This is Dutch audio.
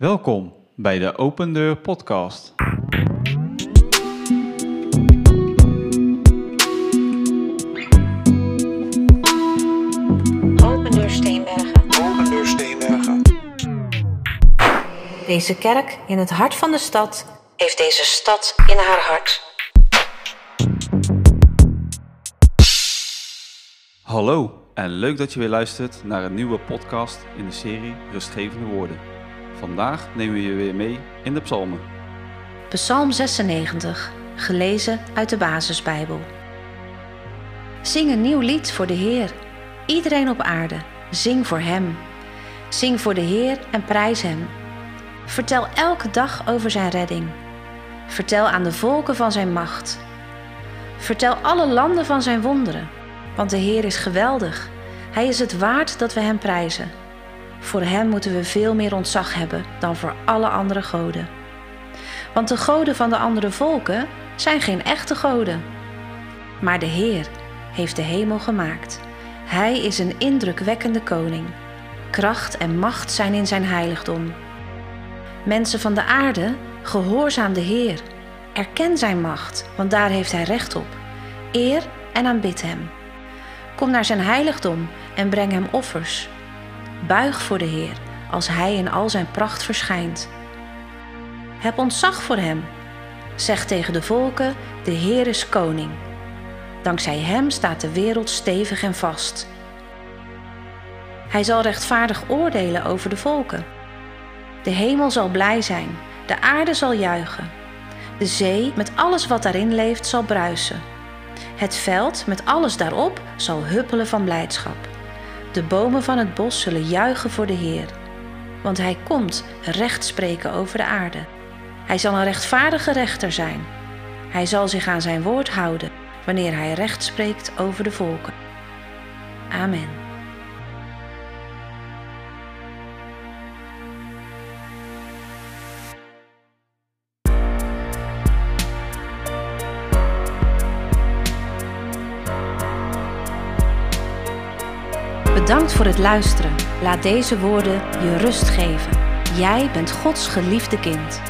Welkom bij de Open Deur Podcast. Open Deur Steenbergen. Open Deur Steenbergen. Deze kerk in het hart van de stad heeft deze stad in haar hart. Hallo en leuk dat je weer luistert naar een nieuwe podcast in de serie Rustgevende Woorden. Vandaag nemen we je weer mee in de psalmen. Psalm 96, gelezen uit de Basisbijbel. Zing een nieuw lied voor de Heer. Iedereen op aarde, zing voor Hem. Zing voor de Heer en prijs Hem. Vertel elke dag over Zijn redding. Vertel aan de volken van Zijn macht. Vertel alle landen van Zijn wonderen, want de Heer is geweldig. Hij is het waard dat we Hem prijzen. Voor Hem moeten we veel meer ontzag hebben dan voor alle andere goden. Want de goden van de andere volken zijn geen echte goden. Maar de Heer heeft de hemel gemaakt. Hij is een indrukwekkende koning. Kracht en macht zijn in zijn heiligdom. Mensen van de aarde, gehoorzaam de Heer. Erken zijn macht, want daar heeft hij recht op. Eer en aanbid hem. Kom naar zijn heiligdom en breng hem offers. Buig voor de Heer als hij in al zijn pracht verschijnt. Heb ontzag voor hem. Zeg tegen de volken: De Heer is koning. Dankzij hem staat de wereld stevig en vast. Hij zal rechtvaardig oordelen over de volken. De hemel zal blij zijn, de aarde zal juichen. De zee met alles wat daarin leeft zal bruisen. Het veld met alles daarop zal huppelen van blijdschap. De bomen van het bos zullen juichen voor de Heer, want hij komt recht spreken over de aarde. Hij zal een rechtvaardige rechter zijn. Hij zal zich aan zijn woord houden wanneer hij recht spreekt over de volken. Amen. Bedankt voor het luisteren. Laat deze woorden je rust geven. Jij bent Gods geliefde kind.